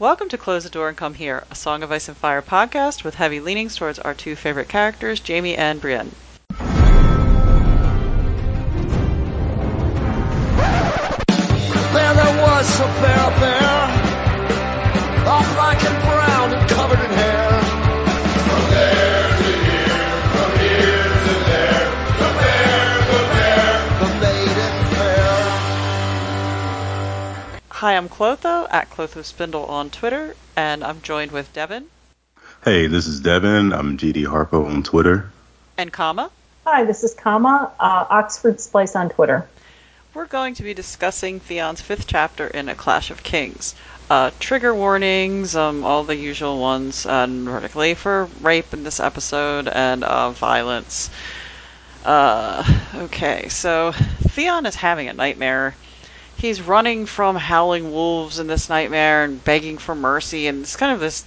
Welcome to Close the Door and Come Here, a Song of Ice and Fire podcast with heavy leanings towards our two favorite characters, Jaime and Brienne. There, there was a Hi, I'm Clotho at Clotho Spindle on Twitter, and I'm joined with Devin Hey, this is Devin. I'm GD Harpo on Twitter. and Kama. Hi, this is Kama, uh, Oxford Splice on Twitter. We're going to be discussing Theon's fifth chapter in A Clash of Kings. Uh, trigger warnings, um, all the usual ones, and particularly for rape in this episode and uh, violence. Uh, okay, so Theon is having a nightmare. He's running from howling wolves in this nightmare and begging for mercy, and it's kind of this,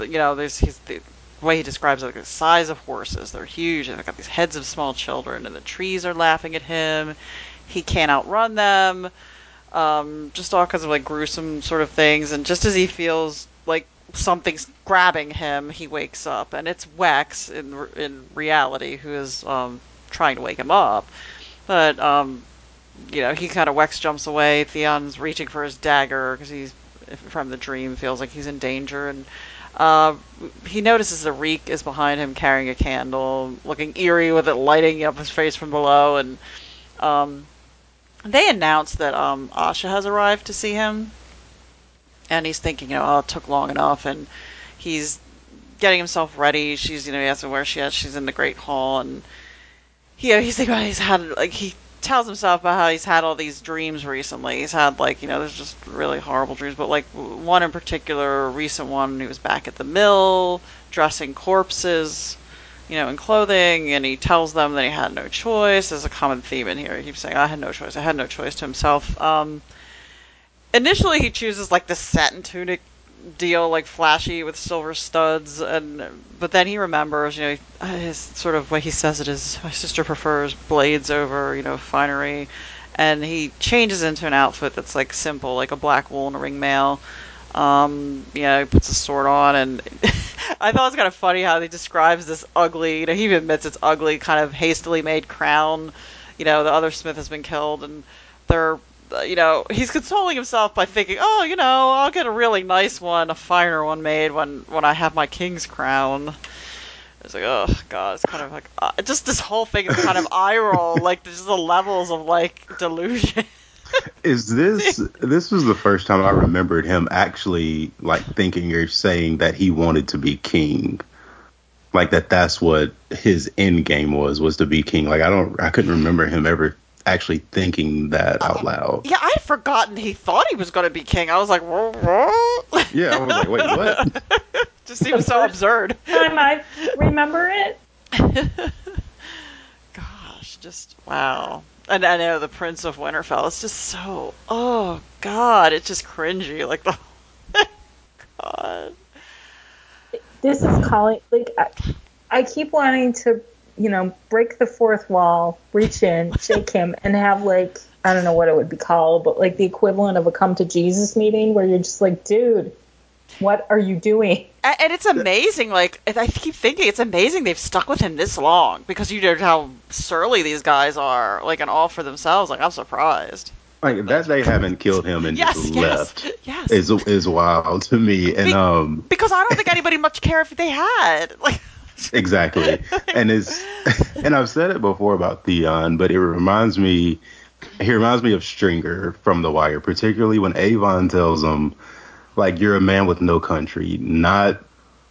you know, there's he's the way he describes it, like the size of horses. They're huge, and they've got these heads of small children, and the trees are laughing at him. He can't outrun them. Um, just all kinds of like gruesome sort of things, and just as he feels like something's grabbing him, he wakes up, and it's Wex in in reality who is um, trying to wake him up, but um, you know he kind of Wex jumps away. Theon's reaching for his dagger because he's from the dream feels like he's in danger, and uh, he notices the reek is behind him carrying a candle, looking eerie with it lighting up his face from below, and um, they announce that um, Asha has arrived to see him, and he's thinking, you know, oh, it took long enough, and he's getting himself ready. She's, you know, he asks her where she is. She's in the Great Hall, and you know, he's thinking about he's had like he tells himself about how he's had all these dreams recently. He's had like you know, there's just really horrible dreams, but like one in particular, recent one, he was back at the mill dressing corpses you know, in clothing, and he tells them that he had no choice. There's a common theme in here. He keeps saying, "I had no choice. I had no choice" to himself. Um, initially, he chooses like the satin tunic deal, like flashy with silver studs, and but then he remembers, you know, his sort of way he says it is, my sister prefers blades over, you know, finery, and he changes into an outfit that's like simple, like a black wool and a ring mail. Um, you know, he puts a sword on, and I thought it was kind of funny how he describes this ugly, you know, he even admits it's ugly, kind of hastily made crown. You know, the other smith has been killed, and they're, you know, he's consoling himself by thinking, oh, you know, I'll get a really nice one, a finer one made when when I have my king's crown. It's like, oh god, it's kind of like uh, just this whole thing is kind of eye roll, like just the levels of like delusion. Is this this was the first time I remembered him actually like thinking or saying that he wanted to be king, like that that's what his end game was was to be king. Like I don't I couldn't remember him ever actually thinking that out uh, loud. Yeah, I'd forgotten he thought he was going to be king. I was like, whoa, whoa. Yeah, I was like, wait, what? just seems so absurd. Time I remember it. Gosh, just wow. And I know the Prince of Winterfell. It's just so. Oh God, it's just cringy. Like the. God. This is calling, like, I, I keep wanting to, you know, break the fourth wall, reach in, shake him, and have, like, I don't know what it would be called, but like the equivalent of a come to Jesus meeting where you're just like, dude, what are you doing? And it's amazing. Like I keep thinking, it's amazing they've stuck with him this long because you know how surly these guys are. Like and all for themselves. Like I'm surprised. Like that they haven't killed him and Yes, just yes, left yes. is is wild to me. And Be- um Because I don't think anybody much care if they had. Like. exactly and it's and i've said it before about theon but it reminds me he reminds me of stringer from the wire particularly when avon tells him like you're a man with no country not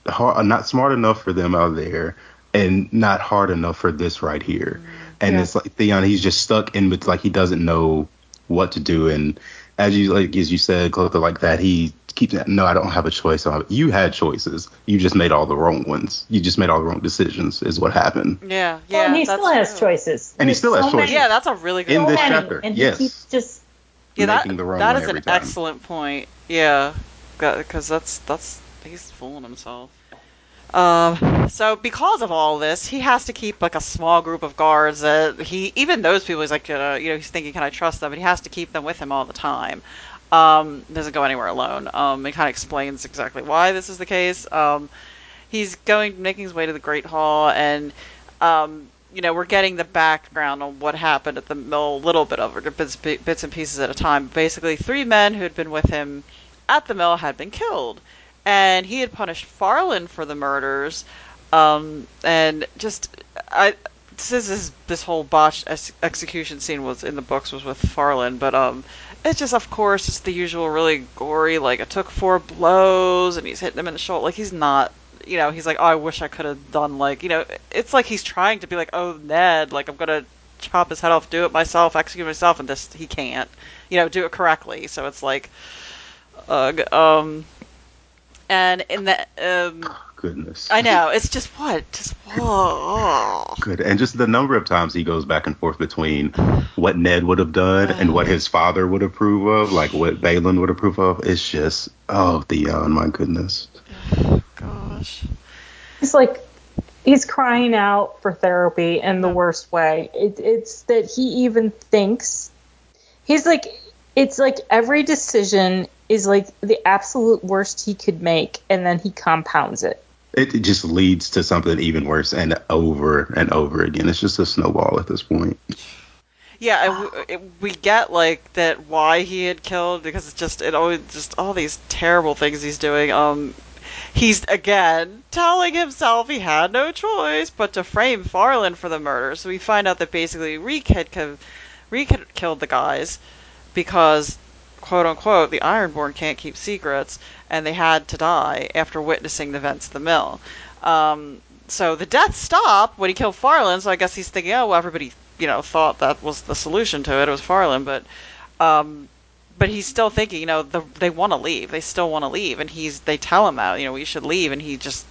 hard, not smart enough for them out there and not hard enough for this right here and Yeah. it's like theon he's just stuck in with like he doesn't know what to do and as you like as you said Clotho, like that he keeps that. no i don't have a choice you had choices you just made all the wrong ones you just made all the wrong decisions is what happened Yeah, yeah. well, and he that's still has true. choices. And he There's still has choices. many- Yeah, that's a really good. In so this many, chapter, and yes. he keeps just yeah, that, making the wrong that one is every an time. excellent point. Yeah, because that's that's he's fooling himself. Um, so because of all this, he has to keep like a small group of guards. He even those people, he's like, uh, you know, he's thinking, can I trust them? He has to keep them with him all the time. Um, doesn't go anywhere alone. Um, it kind of explains exactly why this is the case. Um, he's going, making his way to the Great Hall, and um, you know, we're getting the background on what happened at the mill, a little bit of it, bits, bits and pieces at a time. Basically, three men who had been with him at the mill had been killed, and he had punished Farlen for the murders. Um, and just, I, this is this whole botched ex- execution scene was in the books was with Farlen, but um, it's just of course it's the usual really gory like it took four blows and he's hitting him in the shoulder like he's not you know he's like oh I wish I could have done like you know it's like he's trying to be like oh Ned like I'm gonna chop his head off do it myself execute myself and this he can't you know do it correctly so it's like ugh um and in the um Goodness. I know it's just what just whoa Good. And just the number of times he goes back and forth between what Ned would have done and what his father would approve of, like what Balon would approve of. It's just, oh, Theon, my goodness. gosh it's like, he's crying out for therapy in the worst way. It, it's that he even thinks he's like, it's like every decision is like the absolute worst he could make, and then he compounds it. It it just leads to something even worse and over and over again. It's just a snowball at this point. Yeah, and we, it, we get like that why he had killed because it's just it always just all these terrible things he's doing. Um, he's again telling himself he had no choice but to frame Farlen for the murder. So we find out that basically Reek had co- Reek had killed the guys because quote unquote the Ironborn can't keep secrets, and they had to die after witnessing the events of the mill. Um, so the death stopped when he killed Farlen. So I guess he's thinking, oh, well, everybody, you know, thought that was the solution to it. It was Farlen, but, um, but he's still thinking, you know, the, they want to leave. They still want to leave, and he's they tell him that, you know, we should leave, and he just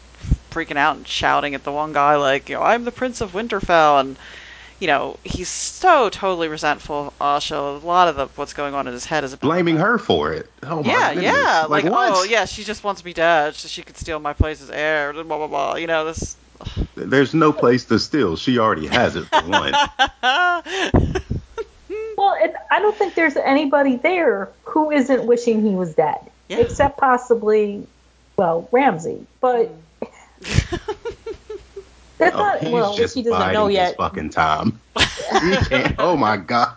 freaking out and shouting at the one guy like, you know, I'm the Prince of Winterfell, and you know, he's so totally resentful of Asha. A lot of the what's going on in his head is about Blaming her for it. Oh my yeah, goodness. yeah. Like, what? oh, yeah, she just wants me dead so she could steal my place as heir. Blah blah blah. You know this. There's no place to steal. She already has it for one. Well, and I don't think there's anybody there who isn't wishing he was dead, Yeah. except possibly, well, Ramsay. But mm. that's Oh, not he's well, just he doesn't biding know his yet. fucking time. he. Oh my god.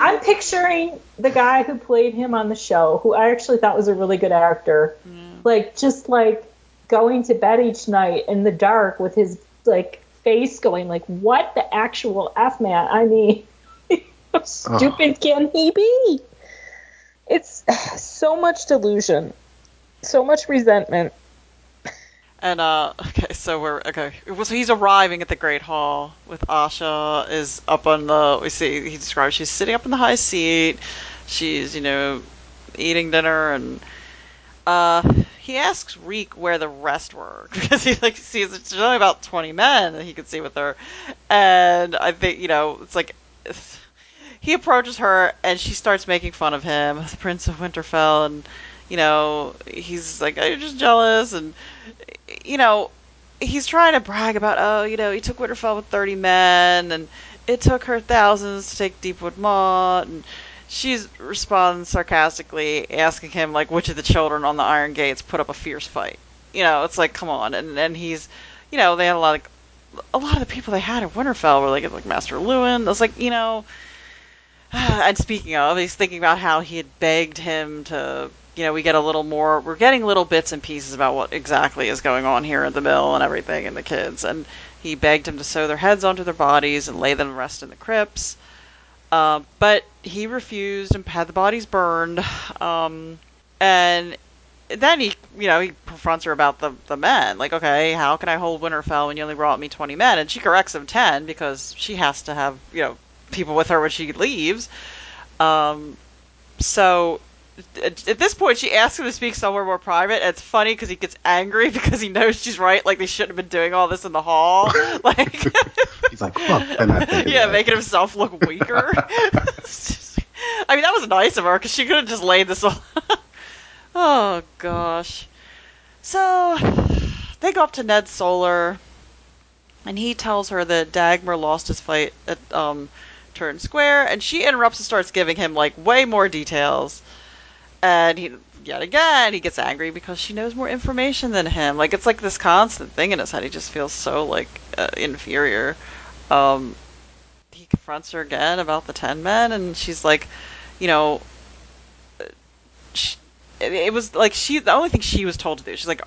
I'm picturing the guy who played him on the show, who I actually thought was a really good actor, like just like going to bed each night in the dark with his like face going like, "What the actual f man?" I mean, how stupid can he be? It's so much delusion, so much resentment. And uh, okay, so we're okay. So he's arriving at the Great Hall with Asha. Is up on the. We see he describes she's sitting up in the high seat. She's you know eating dinner and uh he asks Reek where the rest were because he like sees there's only about twenty men that he could see with her, and I think you know it's like. He approaches her and she starts making fun of him, the Prince of Winterfell, and you know he's like, "Oh, "You're just jealous," and you know, he's trying to brag about, oh, you know, he took Winterfell with 30 men, and it took her thousands to take Deepwood Motte, and she's responds sarcastically, asking him, like, which of the children on the Iron Gates put up a fierce fight. You know, it's like, come on, and and he's, you know, they had a lot of, a lot of the people they had at Winterfell were like, like Maester Luwin. I was like, you know, and speaking of, he's thinking about how he had begged him to, you know, we get a little more, we're getting little bits and pieces about what exactly is going on here at the mill and everything and the kids. And he begged him to sew their heads onto their bodies and lay them to rest in the crypts. Uh, but he refused and had the bodies burned. Um, and then he, you know, he confronts her about the, the men. Like, okay, how can I hold Winterfell when you only brought me 20 men? And she corrects him 10 because she has to have, you know, people with her when she leaves. Um, so at, at this point, she asks him to speak somewhere more private. And it's funny because he gets angry because he knows she's right. Like they shouldn't have been doing all this in the hall. like, He's like, fuck. And I think of yeah, making himself look weaker. Just- I mean, that was nice of her because she could have just laid this. all oh gosh. So they go up to Ned Solar, and he tells her that Dagmer lost his fight at um, Torrhen's Square, and she interrupts and starts giving him like way more details. And he, yet again, he gets angry because she knows more information than him. Like, it's like this constant thing in his head. He just feels so, like, uh, inferior. Um, he confronts her again about the Ten Men, and she's like, you know, she, it, was like she, the only thing she was told to do, she's like,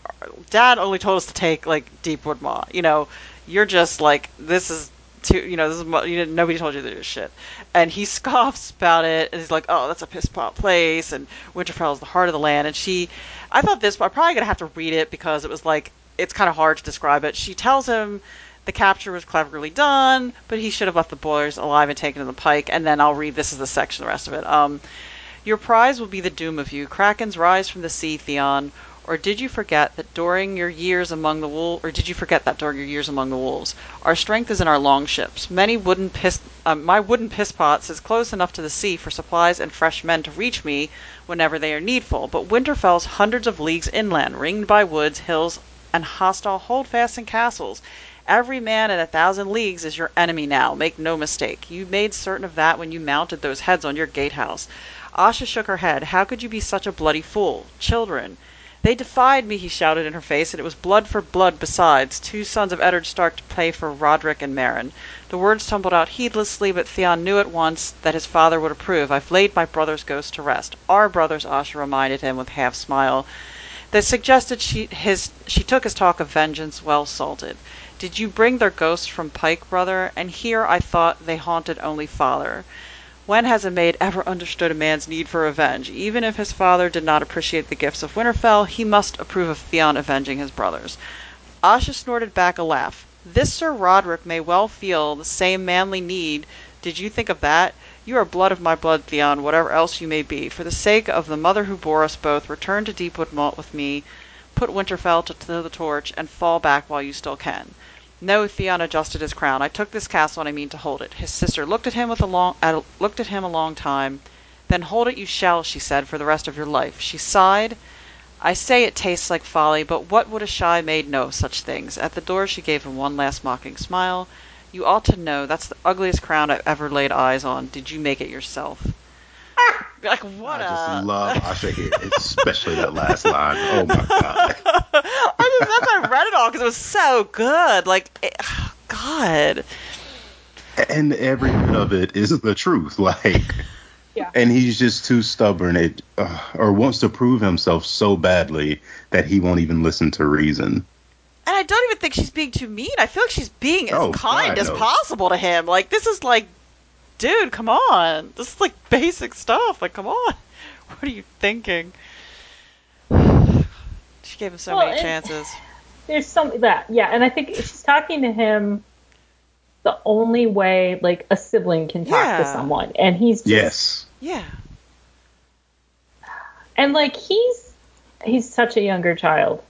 Dad only told us to take, like, Deepwood Motte. You know, you're just like, this is too, you know, this is, you didn't, nobody told you to this shit. And he scoffs about it, and he's like, oh, that's a piss pot place, and Winterfell is the heart of the land. And she, I thought this, I'm probably gonna have to read it because it was like, it's kind of hard to describe it. She tells him the capture was cleverly done, but he should have left the boys alive and taken to the pike. And then I'll read this is the section, the rest of it. Um, your prize will be the doom of you. Krakens rise from the sea, Theon. Or did you forget that during your years among the wolves, or did you forget that during your years among the wolves, our strength is in our long ships. Many wooden piss, um, my wooden piss pots is close enough to the sea for supplies and fresh men to reach me whenever they are needful. But Winterfell's hundreds of leagues inland, ringed by woods, hills, and hostile holdfasts and castles. Every man in a thousand leagues is your enemy now. Make no mistake. You made certain of that when you mounted those heads on your gatehouse. Asha shook her head. How could you be such a bloody fool? Children. They defied me, he shouted in her face, and it was blood for blood besides, two sons of Eddard Stark to pay for Roderick and Meryn. The words tumbled out heedlessly, but Theon knew at once that his father would approve. I've laid my brother's ghost to rest. Our brothers, Asha reminded him with half smile, that suggested she took his talk of vengeance well salted. Did you bring their ghosts from Pyke, brother? And here I thought they haunted only father. When has a maid ever understood a man's need for revenge? Even if his father did not appreciate the gifts of Winterfell, he must approve of Theon avenging his brothers. Asha snorted back a laugh. This Sir Roderick may well feel the same manly need. Did you think of that? You are blood of my blood, Theon, whatever else you may be. For the sake of the mother who bore us both, return to Deepwood Motte with me, put Winterfell to, to the torch, and fall back while you still can. No, Theon adjusted his crown. I took this castle and I mean to hold it. His sister looked at him with a long uh, looked at him a long time. Then hold it you shall, she said, for the rest of your life. She sighed. I say it tastes like folly, but what would a shy maid know of such things? At the door she gave him one last mocking smile. You ought to know that's the ugliest crown I've ever laid eyes on. Did you make it yourself? Like what I a just love Asha here, especially that last line. Oh my god. I just that's why I read it all because it was so good. Like, it, God. And every bit of it is the truth. Like, Yeah. and he's just too stubborn it, uh, or wants to prove himself so badly that he won't even listen to reason. And I don't even think she's being too mean. I feel like she's being as Oh, kind God, as no. possible to him. Like, this is like, dude, come on. This is like basic stuff. Like, come on. What are you thinking? She gave him so Well, many chances. There's some that, yeah, and I think she's talking to him the only way like a sibling can talk to someone, and he's just, Yes. Yeah. and like he's he's such a younger child.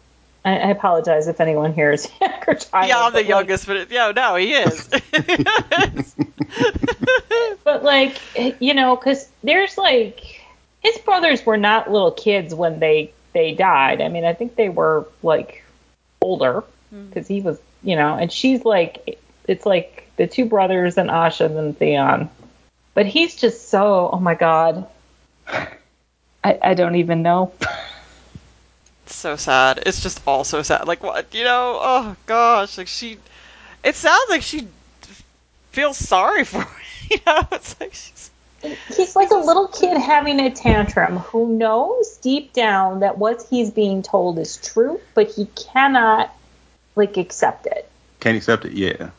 I, I apologize if anyone here is younger child. Yeah, I'm the but, like, youngest, but it, yeah, no, he is. but like you know because there's like his brothers were not little kids when they they died i mean i think they were like older hmm. because he was you know and she's like it's like the two brothers and asha and theon but he's just so oh my god i i don't even know so sad. It's just all so sad. Like what you know? Oh gosh, like she. It sounds like she feels sorry for. Him, you know, it's like she's. he's like a little kid having a tantrum who knows deep down that what he's being told is true but he cannot like accept it Can't accept it. Yeah.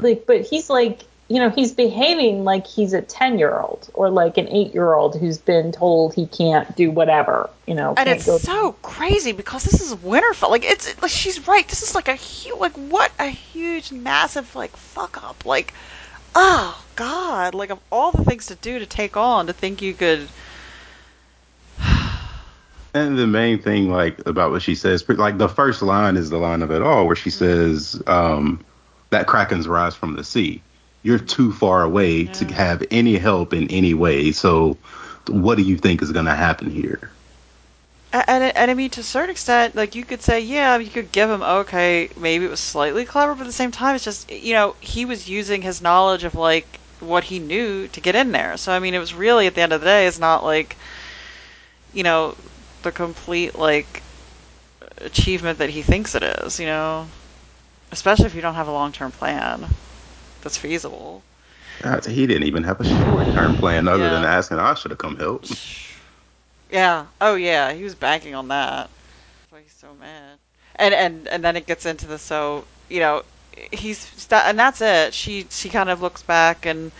like but he's like you know he's behaving like he's a 10 year old or like an 8 year old who's been told he can't do whatever you know And it's go- so crazy because this is Winterfell. Like it's like she's right. This is like a huge, like what a huge, massive like fuck up. Like, oh god. Like of all the things to do to take on, to think you could. And the main thing, like about what she says, like the first line is the line of it all, where she says um, that krakens rise from the sea. You're too far away to have any help in any way. So, what do you think is going to happen here? A- And, and I mean, to a certain extent, like you could say, yeah, you could give him okay, maybe it was slightly clever, but at the same time, it's just you know he was using his knowledge of like what he knew to get in there. So I mean, it was really at the end of the day, it's not like you know, the complete like achievement that he thinks it is, you know. Especially if you don't have a long term plan that's feasible. God, he didn't even have a short term plan other Yeah. than asking, I should have come help. Yeah. Oh yeah, he was banking on that. That's why he's so mad. And and and then it gets into the so you know he's st- and that's it. She she kind of looks back and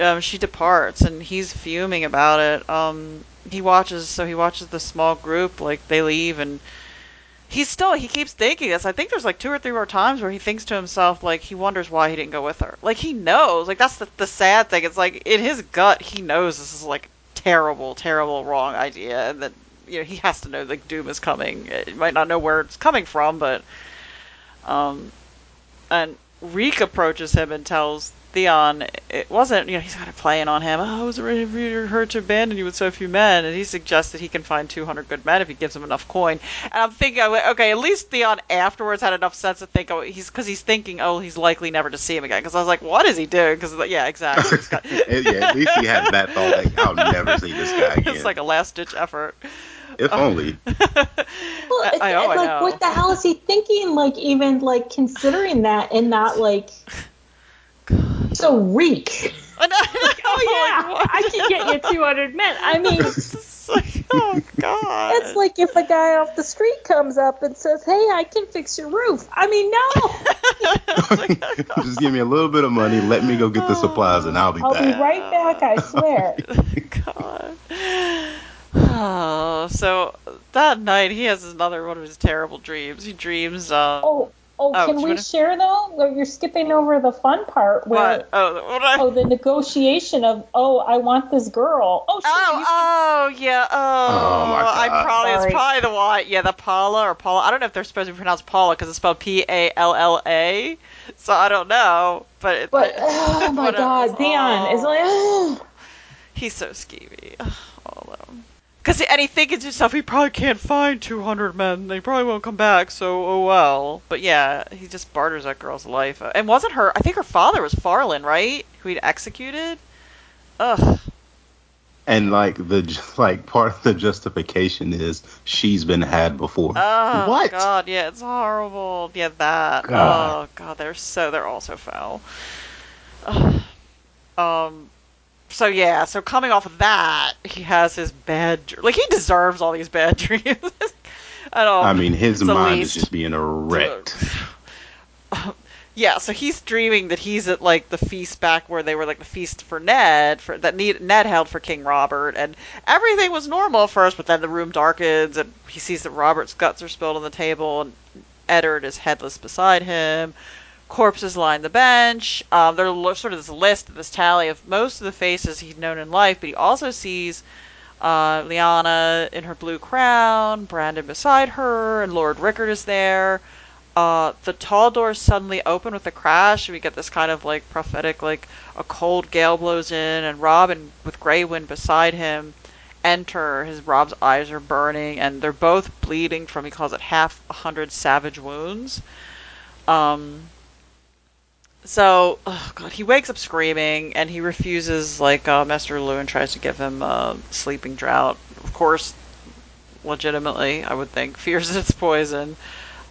um, she departs and he's fuming about it. Um, he watches so he watches the small group like they leave and he's still he keeps thinking this. I think there's like two or three more times where he thinks to himself like he wonders why he didn't go with her. Like he knows. Like that's the the sad thing. It's like in his gut he knows this is like terrible, terrible wrong idea and that you know he has to know like doom is coming. He might not know where it's coming from, but um and Reek approaches him and tells Theon it wasn't, you know, he's kind of playing on him. Oh, I was ready for her to abandon you with so few men. And he suggests that he can find 200 good men if he gives him enough coin. And I'm thinking, okay, at least Theon afterwards had enough sense to think, oh, he's, because he's thinking, oh, he's likely never to see him again. Because I was like, what is he doing? Because, yeah, exactly. Got- yeah, at least he had that thought, like, I'll never see this guy again. it's like a last ditch effort. if oh. only. Well, I- it's, I know, I like, know. what the hell is he thinking? Like, even like considering that and not like. So reek. I know, I know, Oh yeah. I can get you 200 men. I mean, It's like, oh, God. it's like if a guy off the street comes up and says, "Hey, I can fix your roof." I mean, no. Just give me a little bit of money, let me go get the supplies, and I'll be I'll back. be right back. I swear. God. Oh, so that night he has another one of his terrible dreams. He dreams. Uh, Oh, oh, Oh, can we wanna- share though? You're skipping over the fun part where. what? Oh, what I- Oh, the negotiation of oh, I want this girl. Oh, sure, Oh, you can- oh, yeah. Oh, Oh, my I God. probably it's probably the one. Yeah, the Paula or Paula. I don't know if they're supposed to be pronounced Paula because it's spelled P A L L A. So I don't know, but it, But oh my whatever. God, Theon is like. Oh. He's so skeevy. All of them. Cause and he thinking to himself, he probably can't find 200 men. They probably won't come back. So oh well. But yeah, he just barters that girl's life. And wasn't her? I think her father was Farlen, right? Who he'd executed. Ugh. And like the like part of the justification is she's been had before. Oh what? God, yeah, it's horrible. Yeah, that. God. Oh God, they're so they're all so foul. Ugh. Um. So yeah, so coming off of that, he has his bad like he deserves all these bad dreams. I don't. I mean, his mind least. is just being wrecked. Yeah, so he's dreaming that he's at like the feast back where they were like the feast for Ned for that Ned Ned held for King Robert, and everything was normal at first, but then the room darkens and he sees that Robert's guts are spilled on the table, and Eddard is headless beside him. Corpses line the bench. Um, there's sort of this list, this tally of most of the faces he'd known in life, but he also sees uh, Lyanna in her blue crown, Brandon beside her, and Lord Rickard is there. Uh, the tall doors suddenly open with a crash, and we get this kind of like prophetic, like a cold gale blows in, and Robin with Grey Wind beside him enter. His Robb's eyes are burning, and they're both bleeding from he calls it half a hundred savage wounds. Um. So, oh god, he wakes up screaming, and he refuses. Like uh, Maester Luwin tries to give him a sleeping drought. Of course, legitimately, I would think fears it's poison.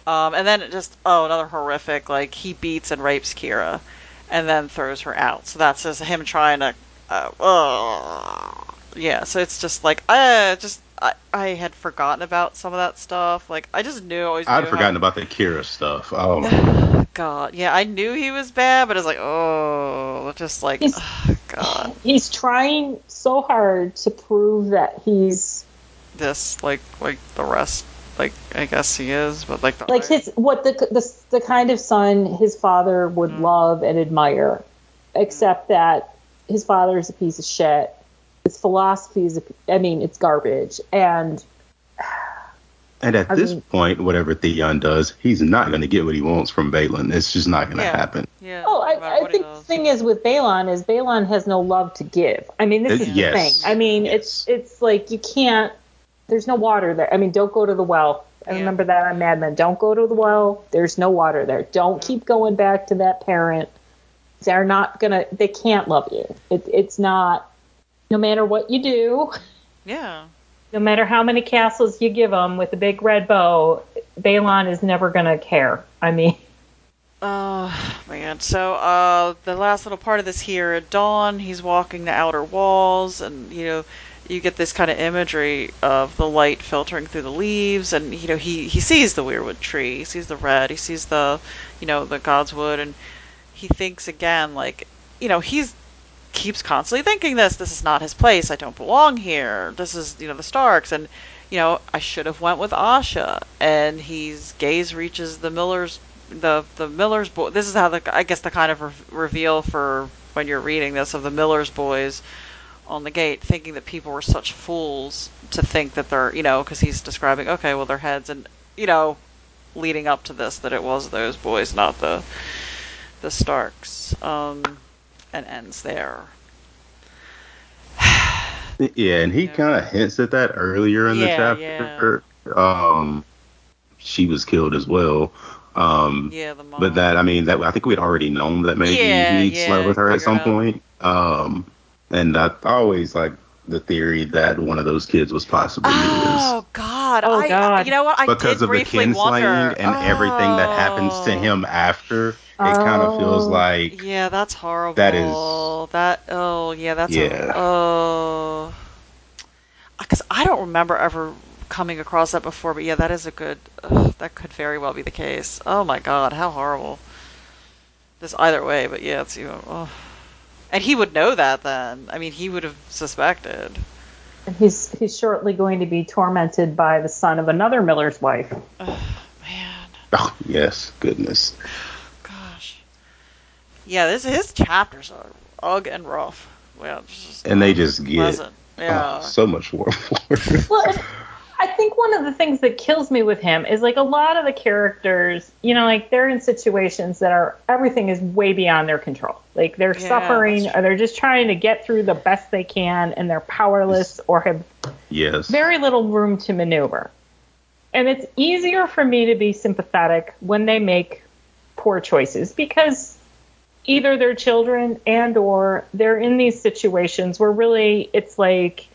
Um, and then it just oh another horrific like he beats and rapes Kyra, and then throws her out. So that's just him trying to, uh, uh, yeah. So it's just like I just I, I had forgotten about some of that stuff. Like I just knew always. I'd forgotten how, about the Kyra stuff. Oh, God, yeah, I knew he was bad, but it's like oh, just like He's- oh, God, He's trying so hard to prove that he's this like like the rest. Like I guess he is, but like the like his what the the, the kind of son his father would Mm. love and admire, except that his father is a piece of shit. His philosophy is, a, I mean, it's garbage. And and at I this mean- point, whatever Theon does, he's not going to get what he wants from Balon. It's just not going to Yeah. happen. yeah. oh, no I, I think the thing is with Balon is Balon has no love to give. I mean, this Uh, is the thing. I mean, Yes. it's it's like you can't. There's no water there. I mean, don't go to the well. I Yeah. remember that on Mad Men. Don't go to the well. There's no water there. Don't keep going back to that parent. They're not gonna. They can't love you. It, it's not. No matter what you do, Yeah. No matter how many castles you give him with a big red bow, Balon is never gonna care. I mean, Oh man. So uh the last little part of this here at dawn, he's walking the outer walls and you know, you get this kind of imagery of the light filtering through the leaves and you know, he he sees the weirwood tree, he sees the red, he sees the you know, the god's wood and he thinks again like you know, he's keeps constantly thinking this, this is not his place, I don't belong here. This is, you know, the Starks and you know, I should have went with Asha and his gaze reaches the miller's the the Miller's boy. This is how the I guess the kind of re- reveal for when you're reading this of the Miller's boys on the gate, thinking that people were such fools to think that they're you know because he's describing okay well their heads and you know leading up to this that it was those boys not the the Starks um and ends there. Yeah, and he Yeah. kind of hints at that earlier in the Yeah, chapter. Um, she was killed as well. Um, Yeah, the mom. but that I mean that I think we'd already known that maybe Yeah, he yeah, slept with her at some point. Um, and I always like the theory that one of those kids was possibly Oh God! Oh, I, God. You know what? I because did of the briefly kinslaying wonder. and everything that happens to Oh. him after. It kind of feels Oh. like Yeah, that's horrible. That is- that. Oh, yeah, that's Yeah. A, oh, because I don't remember ever coming across that before. But yeah, that is a good. ugh, that could very well be the case. Oh my God, how horrible. This either way, but yeah, it's you. Know, oh. And he would know that then. I mean, he would have suspected. And he's he's shortly going to be tormented by the son of another Miller's wife. Oh, man, oh yes, goodness. gosh. Yeah, this his chapters are ugh and rough. Well, just And they just get. Yeah. oh, so much more for. Well, and I think one of the things that kills me with him is like a lot of the characters, you know, like they're in situations that are everything is way beyond their control. Like they're Yeah, suffering or they're just trying to get through the best they can and they're powerless or have yes. very little room to maneuver. And it's easier for me to be sympathetic when they make poor choices because either they're children and or they're in these situations where really it's like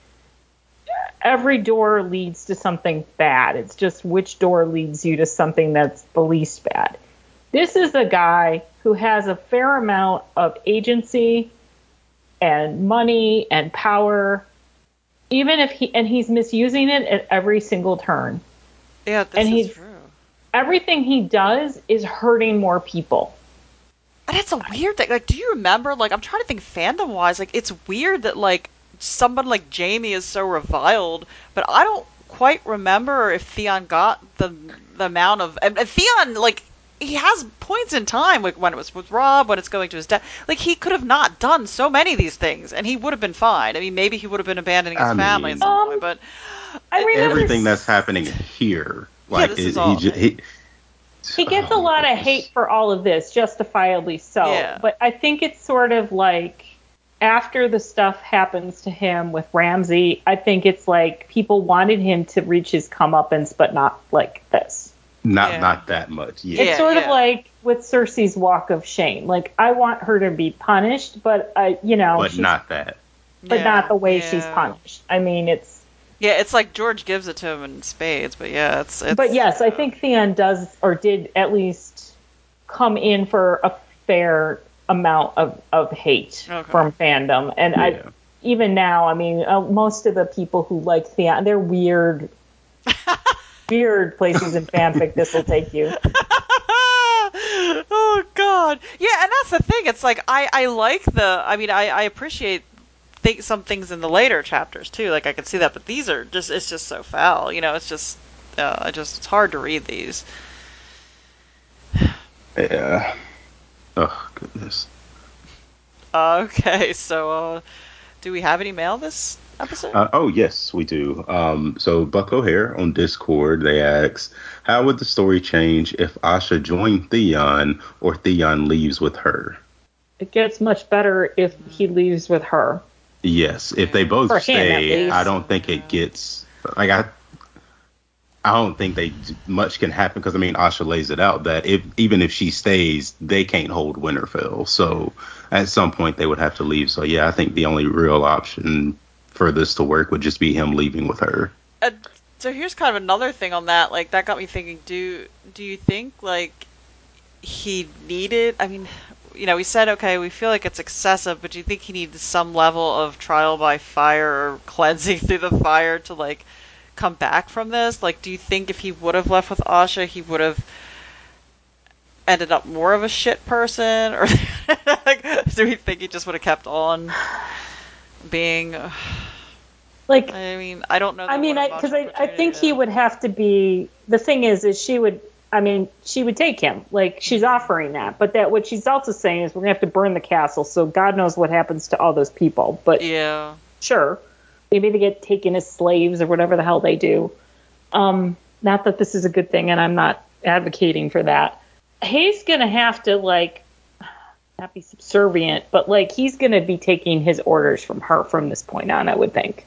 every door leads to something bad. It's just which door leads you to something that's the least bad. This is a guy who has a fair amount of agency and money and power even if he and he's misusing it at every single turn. Yeah, this and is he's- true. Everything he does is hurting more people. And it's a weird thing. Like, do you remember? Like, I'm trying to think fandom wise. Like, it's weird that like someone like Jaime is so reviled, but I don't quite remember if Theon got the the amount of and, and Theon like he has points in time like when it was with Robb, when it's going to his death. Like he could have not done so many of these things, and he would have been fine. I mean, maybe he would have been abandoning his I family mean- at some Um, point, but I remember Everything that's happening here, like this it, is he, all- ju- he he gets a oh, lot of hate for all of this, justifiably so. Yeah. But I think it's sort of like after the stuff happens to him with Ramsay, I think it's like people wanted him to reach his comeuppance, but not like this. Not Yeah. not that much. Yeah. It's Yeah, sort of like with Cersei's walk of shame. Like I want her to be punished, but I, you know, but she's- not that. but yeah, not the way she's punished. I mean, it's Yeah, it's like George gives it to him in spades, but yeah, it's. it's but yes, I uh, think Theon does or did at least come in for a fair amount of, of hate Okay. from fandom, and I even now, I mean, uh, most of the people who like Theon, they're weird, weird places in fanfic this will take you. oh god. Yeah and that's the thing. It's like i i like the i mean i i appreciate think some things in the later chapters too. Like i can see that but these are just it's just so foul. You know it's just uh, i just it's hard to read these. Yeah. Oh goodness. okay so uh do we have any mail this episode Uh, oh yes, we do. Um, so Buck O'Hare on Discord, they ask, how would the story change if Asha joined Theon or Theon leaves with her? It gets much better if he leaves with her. Yes, if they both For stay, least. I don't think it gets like I. I don't think they much can happen because I mean Asha lays it out that if even if she stays, they can't hold Winterfell. So at some point they would have to leave. So yeah, I think the only real option for this to work would just be him leaving with her. uh, so here's kind of another thing on that. Like that got me thinking. Do do you think like he needed? I mean, you know, we said okay, we feel like it's excessive, but do you think he needed some level of trial by fire or cleansing through the fire to like come back from this? Like, do you think if he would have left with Asha, he would have ended up more of a shit person, or like, do we think he just would have kept on being? Like, I mean, I don't know. I mean, would I because I, I think he would have to be. The thing is, is she would. I mean, she would take him. Like she's mm-hmm. offering that, but that what she's also saying is we're gonna have to burn the castle. So God knows what happens to all those people. But Yeah. sure, maybe they get taken as slaves or whatever the hell they do. Um, not that this is a good thing, and I'm not advocating for that. He's gonna have to like not be subservient, but like he's gonna be taking his orders from her from this point on. I would think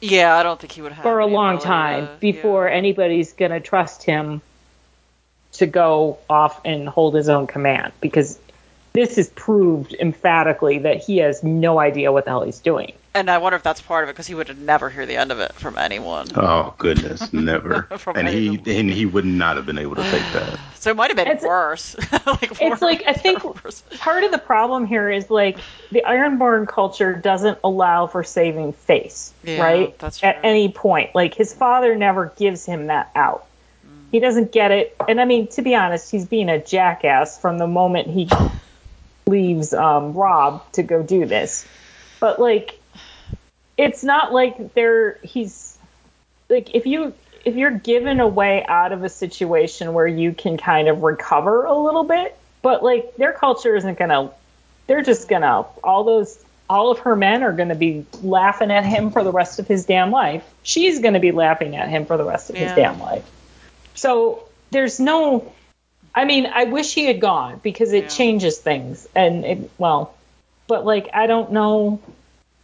Yeah, I don't think he would have for a long time before yeah. anybody's going to trust him to go off and hold his own command because this is proved emphatically that he has no idea what the hell he's doing. And I wonder if that's part of it because he would never hear the end of it from anyone. Oh goodness, never. From and he anyone. and he would not have been able to take that. So it might have been It's- worse. like, more It's like I think terrible person. part of the problem here is like the Ironborn culture doesn't allow for saving face, Yeah, right? that's At any point, like his father never gives him that out. Mm. He doesn't get it, and I mean to be honest, he's being a jackass from the moment he leaves um, Robb to go do this. But like, it's not like they're he's like if you if you're given a way out of a situation where you can kind of recover a little bit, but like their culture isn't gonna they're just gonna all those all of her men are gonna be laughing at him for the rest of his damn life. She's gonna be laughing at him for the rest of Yeah. his damn life. So there's no I mean, I wish he had gone because it Yeah. changes things and it well but like I don't know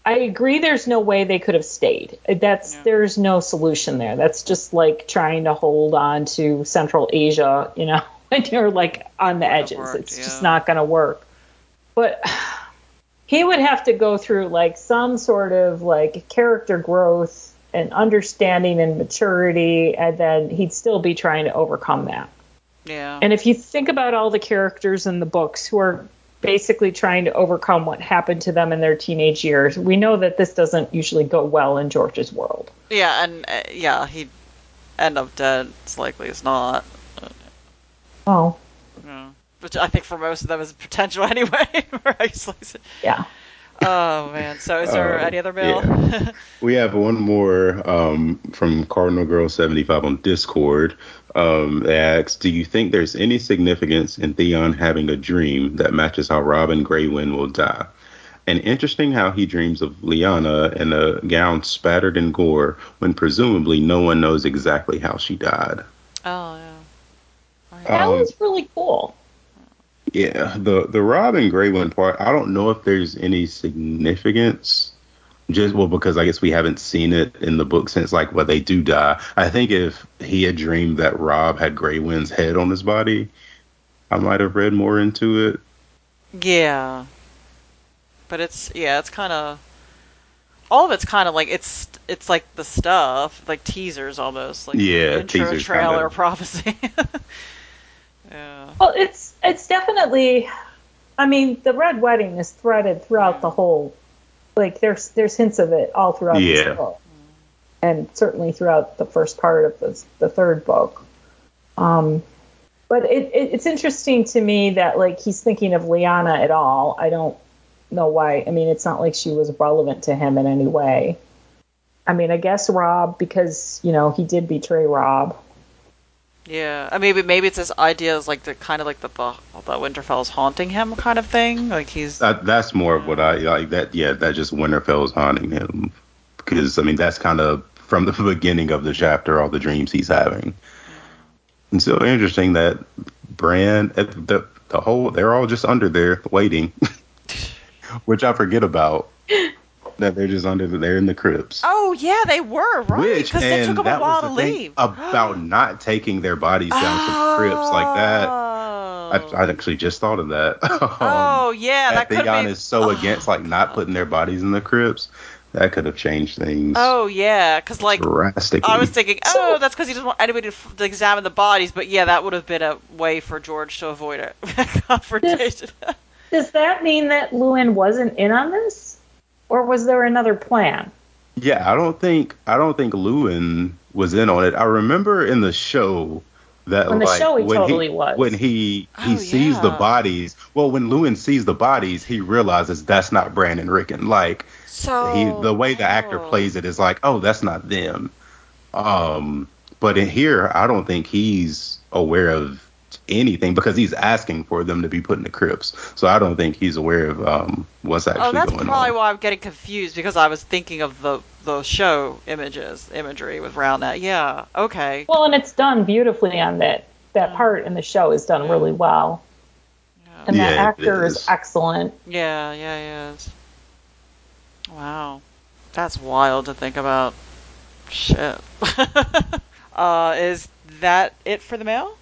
I agree there's no way they could have stayed. That's Yeah. there's no solution there. That's just like trying to hold on to Central Asia, you know, and you're like on the edges. worked, it's just not going to work. But he would have to go through like some sort of like character growth and understanding and maturity and then he'd still be trying to overcome that. Yeah. And if you think about all the characters in the books who are basically trying to overcome what happened to them in their teenage years, we know that this doesn't usually go well in George's world. yeah, and uh, yeah, he'd end up dead. It's likely it's not. Oh, Yeah. Which I think for most of them is potential anyway. right? yeah. Oh man. So is there Uh, any other mail? yeah. We have one more um, from Cardinal Girl seventy five on Discord. Um, they asks, "Do you think there's any significance in Theon having a dream that matches how Robin Greywind will die?" And interesting how he dreams of Lyanna in a gown spattered in gore when presumably no one knows exactly how she died. oh yeah. That Um, was really cool. Yeah, the the Robin Greywind part, I don't know if there's any significance. Just well, because I guess we haven't seen it in the book since like well they do die. I think if he had dreamed that Robb had Greywind's head on his body, I might have read more into it. Yeah. But it's yeah, it's kind of all of it's kind of like it's it's like the stuff like teasers almost like Yeah, intro trailer kinda. prophecy. yeah. Well, it's it's definitely. I mean, the red wedding is threaded throughout the whole. Like there's there's hints of it all throughout Yeah. this book, and certainly throughout the first part of the the third book. Um, but it, it it's interesting to me that like he's thinking of Lyanna at all. I don't know why. I mean, it's not like she was relevant to him in any way. I mean, I guess Robb because you know he did betray Robb. Yeah, I mean, maybe maybe it's this idea is like the kind of like the the, the Winterfell's haunting him kind of thing. Like he's That, that's more of what I like. That yeah, that just Winterfell's haunting him because I mean that's kind of from the beginning of the chapter, all the dreams he's having. And so interesting that Bran, uh, the the whole, they're all just under there waiting, which I forget about. That they're just under, the, they're in the crypts. oh yeah, they were right because they took them a while was to thing leave. about not taking their bodies down to the crypts like that. I, Oh. I actually just thought of that. Um, oh yeah, that that could Theon be. is so against like not putting their bodies in the crypts That could have changed things Oh yeah, because like drastically. I was thinking, So- oh, that's because he doesn't want anybody to, f- to examine the bodies. But yeah, that would have been a way for George to avoid a confrontation. Does that mean that Luwin wasn't in on this, or was there another plan? Yeah, I don't think I don't think Luwin was in on it. I remember in the show that On the like show he when totally he was. when he he Oh, sees the bodies. Well, when Luwin sees the bodies, he realizes that's not Bran and Rickon. Like so he the way the actor oh. plays it is like, oh, that's not them. Um, but in here, I don't think he's aware of anything because he's asking for them to be put in the crypts. So I don't think he's aware of um what's actually going on. Oh, that's probably on. why I'm getting confused because I was thinking of the the show images imagery with Roundnet. Yeah, okay. Well, and it's done beautifully on that. That part in the show is done really well, Yeah, and that Yeah, it actor is is. excellent. yeah, yeah, yeah. it's- Wow, that's wild to think about. Shit. uh, is that it for the mail?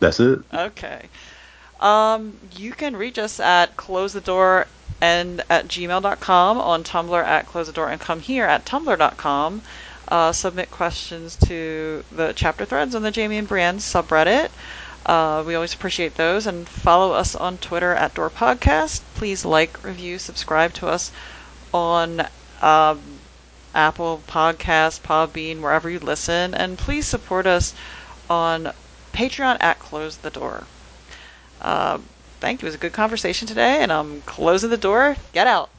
That's it. Okay. Um, you can reach us at close the door and at gmail.com, on Tumblr at close the door and come here at tumblr.com. Uh, submit questions to the chapter threads on the Jaime and Brienne subreddit. Uh, we always appreciate those. And follow us on Twitter at Door Podcast. Please like, review, subscribe to us on um, Apple Podcasts, Podbean, wherever you listen. And please support us on Patreon at Close the Door. Uh, thank you. It was a good conversation today, and I'm closing the door. Get out.